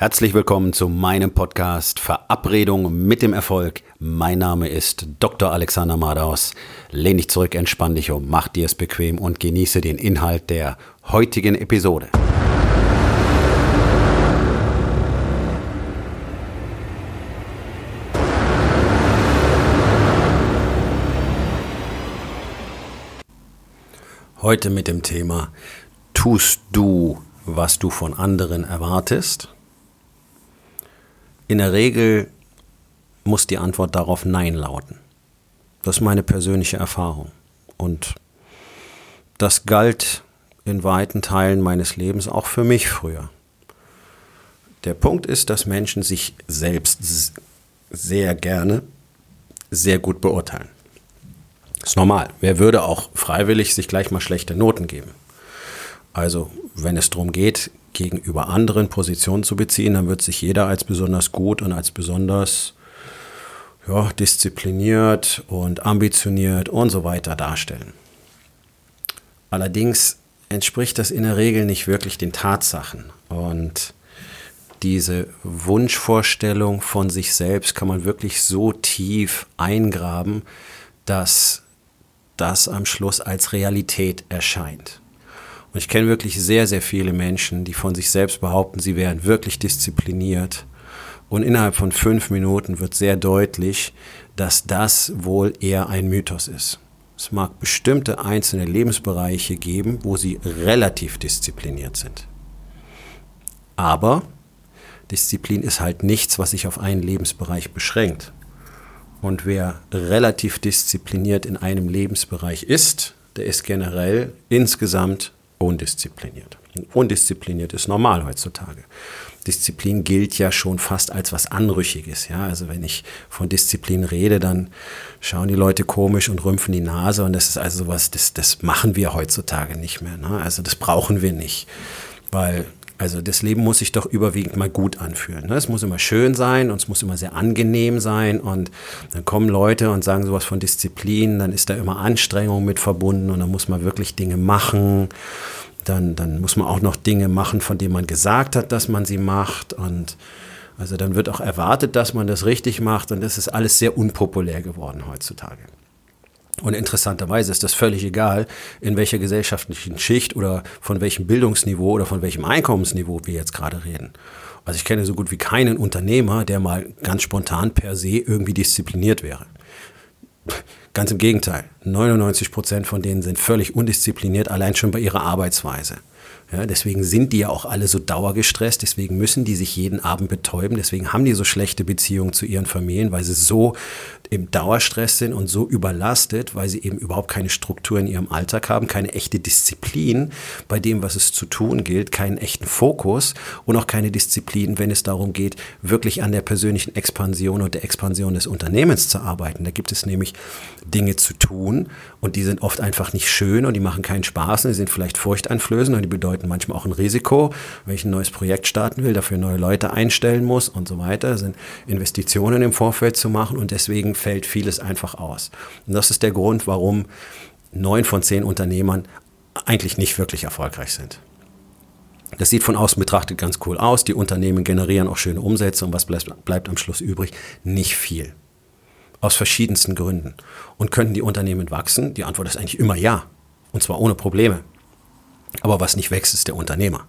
Herzlich willkommen zu meinem Podcast Verabredung mit dem Erfolg. Mein Name ist Dr. Alexander Madaus. Lehn dich zurück, entspann dich um, mach dir es bequem und genieße den Inhalt der heutigen Episode. Heute mit dem Thema Tust du, was du von anderen erwartest? In der Regel muss die Antwort darauf Nein lauten. Das ist meine persönliche Erfahrung. Und das galt in weiten Teilen meines Lebens auch für mich früher. Der Punkt ist, dass Menschen sich selbst sehr gerne sehr gut beurteilen. Ist normal. Wer würde auch freiwillig sich gleich mal schlechte Noten geben? Also, wenn es darum geht, gegenüber anderen Positionen zu beziehen, dann wird sich jeder als besonders gut und als besonders ja, diszipliniert und ambitioniert und so weiter darstellen. Allerdings entspricht das in der Regel nicht wirklich den Tatsachen. Und diese Wunschvorstellung von sich selbst kann man wirklich so tief eingraben, dass das am Schluss als Realität erscheint. Und ich kenne wirklich sehr, sehr viele Menschen, die von sich selbst behaupten, sie wären wirklich diszipliniert. Und innerhalb von fünf Minuten wird sehr deutlich, dass das wohl eher ein Mythos ist. Es mag bestimmte einzelne Lebensbereiche geben, wo sie relativ diszipliniert sind. Aber Disziplin ist halt nichts, was sich auf einen Lebensbereich beschränkt. Und wer relativ diszipliniert in einem Lebensbereich ist, der ist generell insgesamt undiszipliniert. Undiszipliniert ist normal heutzutage. Disziplin gilt ja schon fast als was Anrüchiges. Ja? Also wenn ich von Disziplin rede, dann schauen die Leute komisch und rümpfen die Nase und das ist also sowas, das, das machen wir heutzutage nicht mehr. Ne? Also das brauchen wir nicht, weil also das Leben muss sich doch überwiegend mal gut anfühlen. Ne? Es muss immer schön sein und es muss immer sehr angenehm sein. Und dann kommen Leute und sagen sowas von Disziplin, dann ist da immer Anstrengung mit verbunden und dann muss man wirklich Dinge machen. Dann, dann muss man auch noch Dinge machen, von denen man gesagt hat, dass man sie macht. Und also dann wird auch erwartet, dass man das richtig macht. Und das ist alles sehr unpopulär geworden heutzutage. Und interessanterweise ist das völlig egal, in welcher gesellschaftlichen Schicht oder von welchem Bildungsniveau oder von welchem Einkommensniveau wir jetzt gerade reden. Also ich kenne so gut wie keinen Unternehmer, der mal ganz spontan per se irgendwie diszipliniert wäre. Ganz im Gegenteil. 99 Prozent von denen sind völlig undiszipliniert, allein schon bei ihrer Arbeitsweise. Ja, deswegen sind die ja auch alle so dauergestresst, deswegen müssen die sich jeden Abend betäuben, deswegen haben die so schlechte Beziehungen zu ihren Familien, weil sie so im Dauerstress sind und so überlastet, weil sie eben überhaupt keine Struktur in ihrem Alltag haben, keine echte Disziplin bei dem, was es zu tun gilt, keinen echten Fokus und auch keine Disziplin, wenn es darum geht, wirklich an der persönlichen Expansion und der Expansion des Unternehmens zu arbeiten. Da gibt es nämlich Dinge zu tun und die sind oft einfach nicht schön und die machen keinen Spaß und die sind vielleicht furchteinflößend und die bedeuten manchmal auch ein Risiko, wenn ich ein neues Projekt starten will, dafür neue Leute einstellen muss und so weiter, das sind Investitionen im Vorfeld zu machen und deswegen fällt vieles einfach aus. Und das ist der Grund, warum neun von zehn Unternehmern eigentlich nicht wirklich erfolgreich sind. Das sieht von außen betrachtet ganz cool aus. Die Unternehmen generieren auch schöne Umsätze und was bleibt, bleibt am Schluss übrig? Nicht viel. Aus verschiedensten Gründen. Und könnten die Unternehmen wachsen? Die Antwort ist eigentlich immer ja. Und zwar ohne Probleme. Aber was nicht wächst, ist der Unternehmer.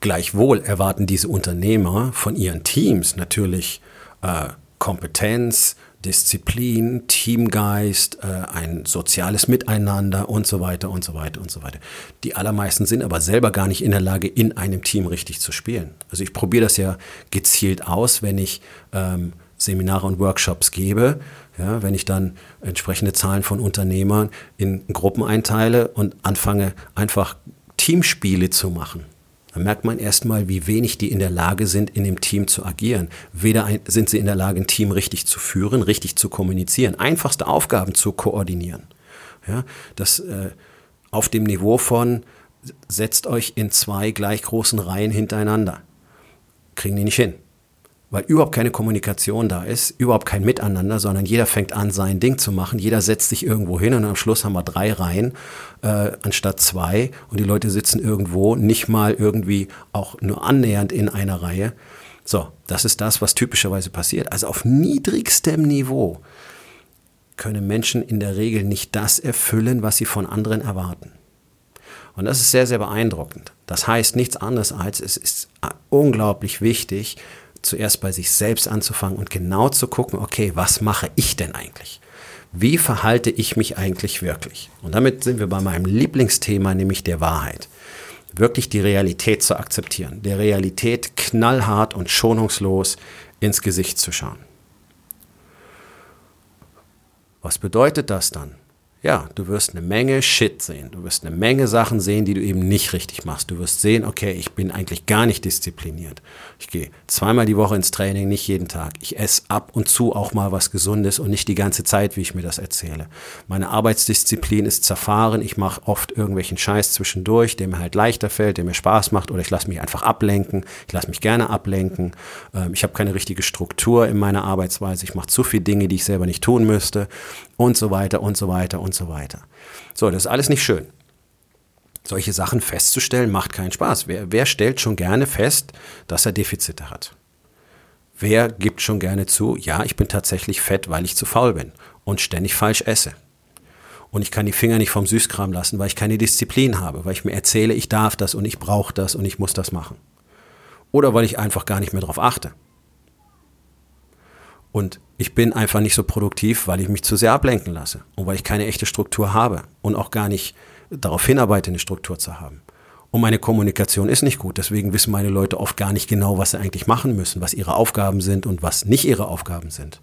Gleichwohl erwarten diese Unternehmer von ihren Teams natürlich äh, Kompetenz, Disziplin, Teamgeist, äh, ein soziales Miteinander und so weiter und so weiter und so weiter. Die allermeisten sind aber selber gar nicht in der Lage, in einem Team richtig zu spielen. Also ich probiere das ja gezielt aus, wenn ich ähm, Seminare und Workshops gebe, ja, wenn ich dann entsprechende Zahlen von Unternehmern in Gruppen einteile und anfange einfach Teamspiele zu machen dann merkt man erstmal, wie wenig die in der Lage sind, in dem Team zu agieren. Weder sind sie in der Lage, ein Team richtig zu führen, richtig zu kommunizieren, einfachste Aufgaben zu koordinieren. Ja, das äh, auf dem Niveau von setzt euch in zwei gleich großen Reihen hintereinander. Kriegen die nicht hin. Weil überhaupt keine Kommunikation da ist, überhaupt kein Miteinander, sondern jeder fängt an, sein Ding zu machen. Jeder setzt sich irgendwo hin und am Schluss haben wir drei Reihen äh, anstatt zwei und die Leute sitzen irgendwo, nicht mal irgendwie auch nur annähernd in einer Reihe. So, das ist das, was typischerweise passiert. Also auf niedrigstem Niveau können Menschen in der Regel nicht das erfüllen, was sie von anderen erwarten. Und das ist sehr, sehr beeindruckend. Das heißt nichts anderes als, es ist unglaublich wichtig, zuerst bei sich selbst anzufangen und genau zu gucken, okay, was mache ich denn eigentlich? Wie verhalte ich mich eigentlich wirklich? Und damit sind wir bei meinem Lieblingsthema, nämlich der Wahrheit. Wirklich die Realität zu akzeptieren, der Realität knallhart und schonungslos ins Gesicht zu schauen. Was bedeutet das dann? Ja, du wirst eine Menge Shit sehen. Du wirst eine Menge Sachen sehen, die du eben nicht richtig machst. Du wirst sehen, okay, ich bin eigentlich gar nicht diszipliniert. Ich gehe zweimal die Woche ins Training, nicht jeden Tag. Ich esse ab und zu auch mal was Gesundes und nicht die ganze Zeit, wie ich mir das erzähle. Meine Arbeitsdisziplin ist zerfahren. Ich mache oft irgendwelchen Scheiß zwischendurch, der mir halt leichter fällt, der mir Spaß macht oder ich lasse mich einfach ablenken. Ich lasse mich gerne ablenken. Ähm, ich habe keine richtige Struktur in meiner Arbeitsweise. Ich mache zu viele Dinge, die ich selber nicht tun müsste und so weiter und so weiter und so weiter. So, das ist alles nicht schön. Solche Sachen festzustellen macht keinen Spaß. Wer, wer stellt schon gerne fest, dass er Defizite hat? Wer gibt schon gerne zu, ja, ich bin tatsächlich fett, weil ich zu faul bin und ständig falsch esse? Und ich kann die Finger nicht vom Süßkram lassen, weil ich keine Disziplin habe, weil ich mir erzähle, ich darf das und ich brauche das und ich muss das machen. Oder weil ich einfach gar nicht mehr darauf achte. Und ich bin einfach nicht so produktiv, weil ich mich zu sehr ablenken lasse und weil ich keine echte Struktur habe und auch gar nicht darauf hinarbeite, eine Struktur zu haben. Und meine Kommunikation ist nicht gut. Deswegen wissen meine Leute oft gar nicht genau, was sie eigentlich machen müssen, was ihre Aufgaben sind und was nicht ihre Aufgaben sind.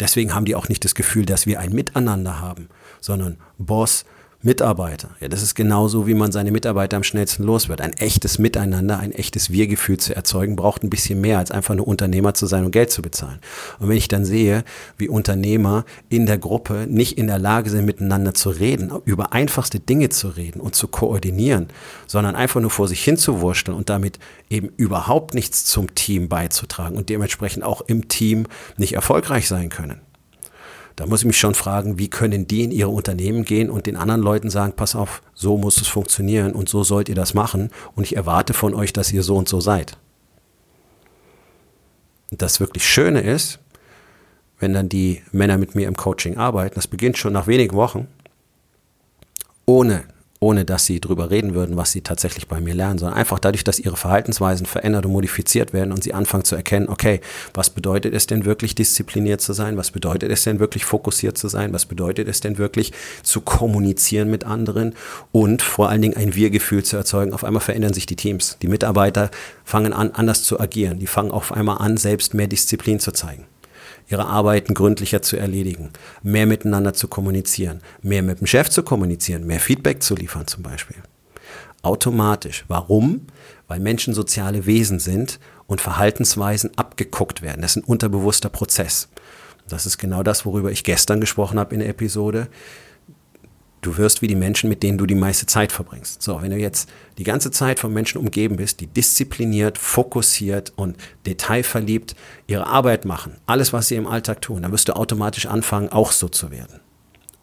Deswegen haben die auch nicht das Gefühl, dass wir ein Miteinander haben, sondern Boss, Mitarbeiter. Ja, das ist genauso, wie man seine Mitarbeiter am schnellsten los wird. Ein echtes Miteinander, ein echtes Wir-Gefühl zu erzeugen, braucht ein bisschen mehr, als einfach nur Unternehmer zu sein und Geld zu bezahlen. Und wenn ich dann sehe, wie Unternehmer in der Gruppe nicht in der Lage sind, miteinander zu reden, über einfachste Dinge zu reden und zu koordinieren, sondern einfach nur vor sich hinzuwurschteln und damit eben überhaupt nichts zum Team beizutragen und dementsprechend auch im Team nicht erfolgreich sein können da muss ich mich schon fragen, wie können die in ihre Unternehmen gehen und den anderen Leuten sagen, pass auf, so muss es funktionieren und so sollt ihr das machen und ich erwarte von euch, dass ihr so und so seid. Und das wirklich Schöne ist, wenn dann die Männer mit mir im Coaching arbeiten, das beginnt schon nach wenigen Wochen, ohne ohne dass sie darüber reden würden, was sie tatsächlich bei mir lernen, sondern einfach dadurch, dass ihre Verhaltensweisen verändert und modifiziert werden und sie anfangen zu erkennen, okay, was bedeutet es denn wirklich diszipliniert zu sein? Was bedeutet es denn wirklich fokussiert zu sein? Was bedeutet es denn wirklich zu kommunizieren mit anderen und vor allen Dingen ein Wir-Gefühl zu erzeugen? Auf einmal verändern sich die Teams. Die Mitarbeiter fangen an, anders zu agieren. Die fangen auf einmal an, selbst mehr Disziplin zu zeigen ihre Arbeiten gründlicher zu erledigen, mehr miteinander zu kommunizieren, mehr mit dem Chef zu kommunizieren, mehr Feedback zu liefern zum Beispiel. Automatisch. Warum? Weil Menschen soziale Wesen sind und Verhaltensweisen abgeguckt werden. Das ist ein unterbewusster Prozess. Das ist genau das, worüber ich gestern gesprochen habe in der Episode. Du wirst wie die Menschen, mit denen du die meiste Zeit verbringst. So, wenn du jetzt die ganze Zeit von Menschen umgeben bist, die diszipliniert, fokussiert und detailverliebt ihre Arbeit machen, alles, was sie im Alltag tun, dann wirst du automatisch anfangen, auch so zu werden.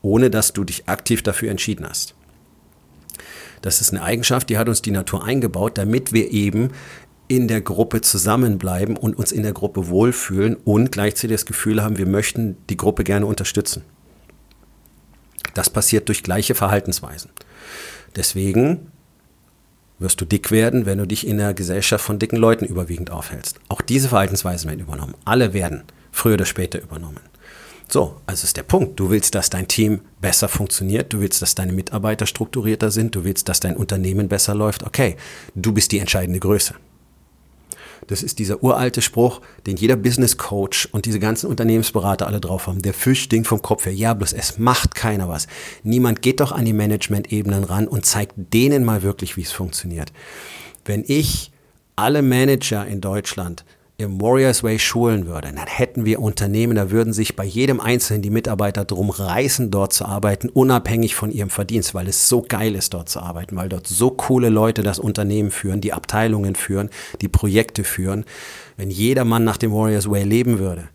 Ohne dass du dich aktiv dafür entschieden hast. Das ist eine Eigenschaft, die hat uns die Natur eingebaut, damit wir eben in der Gruppe zusammenbleiben und uns in der Gruppe wohlfühlen und gleichzeitig das Gefühl haben, wir möchten die Gruppe gerne unterstützen. Das passiert durch gleiche Verhaltensweisen. Deswegen wirst du dick werden, wenn du dich in der Gesellschaft von dicken Leuten überwiegend aufhältst. Auch diese Verhaltensweisen werden übernommen. Alle werden früher oder später übernommen. So, also ist der Punkt. Du willst, dass dein Team besser funktioniert, du willst, dass deine Mitarbeiter strukturierter sind, du willst, dass dein Unternehmen besser läuft. Okay, du bist die entscheidende Größe. Das ist dieser uralte Spruch, den jeder Business Coach und diese ganzen Unternehmensberater alle drauf haben. Der Fisch stinkt vom Kopf her. Ja, bloß es macht keiner was. Niemand geht doch an die Management-Ebenen ran und zeigt denen mal wirklich, wie es funktioniert. Wenn ich alle Manager in Deutschland im Warriors Way schulen würde, dann hätten wir Unternehmen, da würden sich bei jedem Einzelnen die Mitarbeiter drum reißen, dort zu arbeiten, unabhängig von ihrem Verdienst, weil es so geil ist, dort zu arbeiten, weil dort so coole Leute das Unternehmen führen, die Abteilungen führen, die Projekte führen. Wenn jeder Mann nach dem Warriors Way leben würde,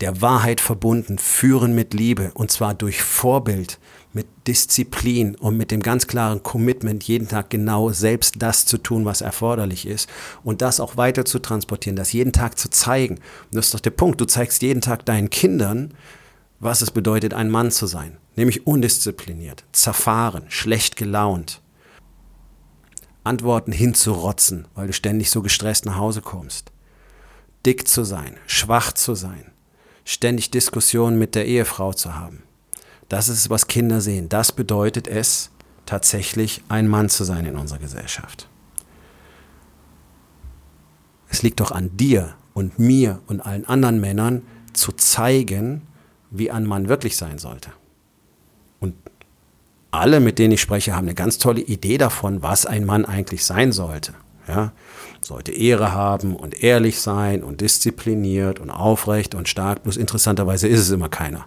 der Wahrheit verbunden, führen mit Liebe und zwar durch Vorbild, mit Disziplin und mit dem ganz klaren Commitment, jeden Tag genau selbst das zu tun, was erforderlich ist und das auch weiter zu transportieren, das jeden Tag zu zeigen. Und das ist doch der Punkt. Du zeigst jeden Tag deinen Kindern, was es bedeutet, ein Mann zu sein. Nämlich undiszipliniert, zerfahren, schlecht gelaunt. Antworten hinzurotzen, weil du ständig so gestresst nach Hause kommst. Dick zu sein, schwach zu sein, ständig Diskussionen mit der Ehefrau zu haben das ist, was Kinder sehen. Das bedeutet es, tatsächlich ein Mann zu sein in unserer Gesellschaft. Es liegt doch an dir und mir und allen anderen Männern zu zeigen, wie ein Mann wirklich sein sollte. Und alle, mit denen ich spreche, haben eine ganz tolle Idee davon, was ein Mann eigentlich sein sollte. Ja, sollte Ehre haben und ehrlich sein und diszipliniert und aufrecht und stark. Bloß interessanterweise ist es immer keiner.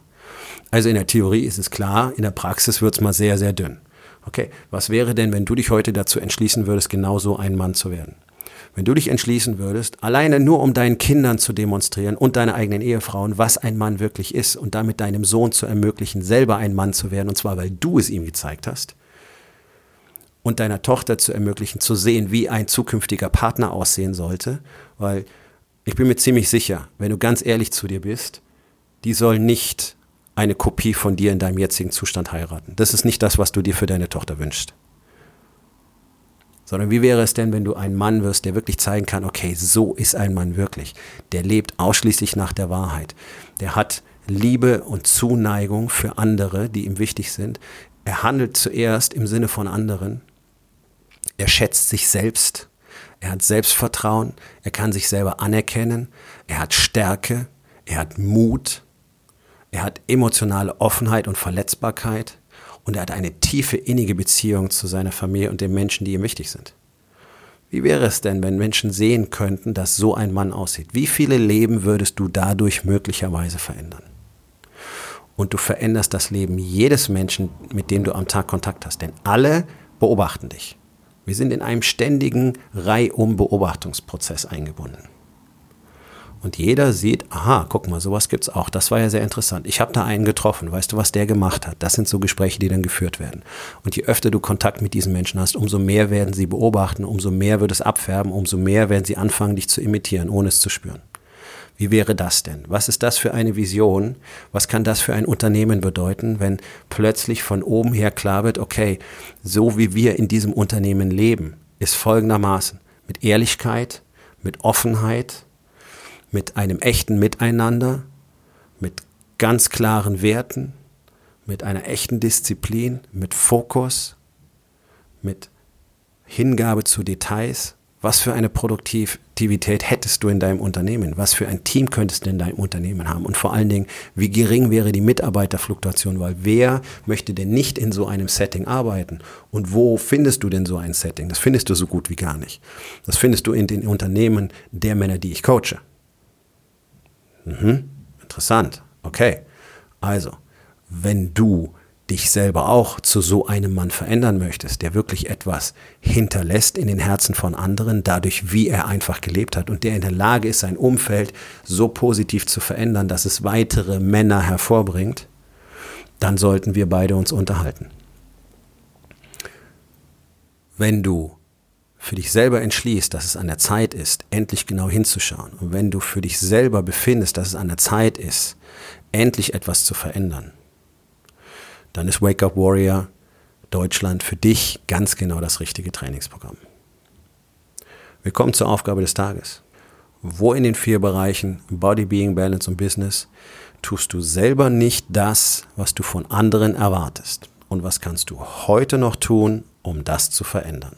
Also in der Theorie ist es klar, in der Praxis wird es mal sehr, sehr dünn. Okay, was wäre denn, wenn du dich heute dazu entschließen würdest, genauso ein Mann zu werden? Wenn du dich entschließen würdest, alleine nur um deinen Kindern zu demonstrieren und deine eigenen Ehefrauen, was ein Mann wirklich ist und damit deinem Sohn zu ermöglichen, selber ein Mann zu werden, und zwar weil du es ihm gezeigt hast, und deiner Tochter zu ermöglichen, zu sehen, wie ein zukünftiger Partner aussehen sollte, weil ich bin mir ziemlich sicher, wenn du ganz ehrlich zu dir bist, die soll nicht eine Kopie von dir in deinem jetzigen Zustand heiraten. Das ist nicht das, was du dir für deine Tochter wünschst. Sondern wie wäre es denn, wenn du ein Mann wirst, der wirklich zeigen kann, okay, so ist ein Mann wirklich. Der lebt ausschließlich nach der Wahrheit. Der hat Liebe und Zuneigung für andere, die ihm wichtig sind. Er handelt zuerst im Sinne von anderen. Er schätzt sich selbst. Er hat Selbstvertrauen. Er kann sich selber anerkennen. Er hat Stärke. Er hat Mut. Er hat emotionale Offenheit und Verletzbarkeit und er hat eine tiefe innige Beziehung zu seiner Familie und den Menschen, die ihm wichtig sind. Wie wäre es denn, wenn Menschen sehen könnten, dass so ein Mann aussieht? Wie viele Leben würdest du dadurch möglicherweise verändern? Und du veränderst das Leben jedes Menschen, mit dem du am Tag Kontakt hast. Denn alle beobachten dich. Wir sind in einem ständigen Reihum-Beobachtungsprozess eingebunden. Und jeder sieht, aha, guck mal, sowas gibt's auch. Das war ja sehr interessant. Ich habe da einen getroffen. Weißt du, was der gemacht hat? Das sind so Gespräche, die dann geführt werden. Und je öfter du Kontakt mit diesen Menschen hast, umso mehr werden sie beobachten, umso mehr wird es abfärben, umso mehr werden sie anfangen, dich zu imitieren, ohne es zu spüren. Wie wäre das denn? Was ist das für eine Vision? Was kann das für ein Unternehmen bedeuten, wenn plötzlich von oben her klar wird, okay, so wie wir in diesem Unternehmen leben, ist folgendermaßen mit Ehrlichkeit, mit Offenheit, mit einem echten Miteinander, mit ganz klaren Werten, mit einer echten Disziplin, mit Fokus, mit Hingabe zu Details. Was für eine Produktivität hättest du in deinem Unternehmen? Was für ein Team könntest du in deinem Unternehmen haben? Und vor allen Dingen, wie gering wäre die Mitarbeiterfluktuation? Weil wer möchte denn nicht in so einem Setting arbeiten? Und wo findest du denn so ein Setting? Das findest du so gut wie gar nicht. Das findest du in den Unternehmen der Männer, die ich coache. Mhm, interessant. Okay. Also, wenn du dich selber auch zu so einem Mann verändern möchtest, der wirklich etwas hinterlässt in den Herzen von anderen, dadurch, wie er einfach gelebt hat und der in der Lage ist, sein Umfeld so positiv zu verändern, dass es weitere Männer hervorbringt, dann sollten wir beide uns unterhalten. Wenn du für dich selber entschließt, dass es an der Zeit ist, endlich genau hinzuschauen, und wenn du für dich selber befindest, dass es an der Zeit ist, endlich etwas zu verändern, dann ist Wake Up Warrior Deutschland für dich ganz genau das richtige Trainingsprogramm. Wir kommen zur Aufgabe des Tages. Wo in den vier Bereichen Body, Being, Balance und Business tust du selber nicht das, was du von anderen erwartest? Und was kannst du heute noch tun, um das zu verändern?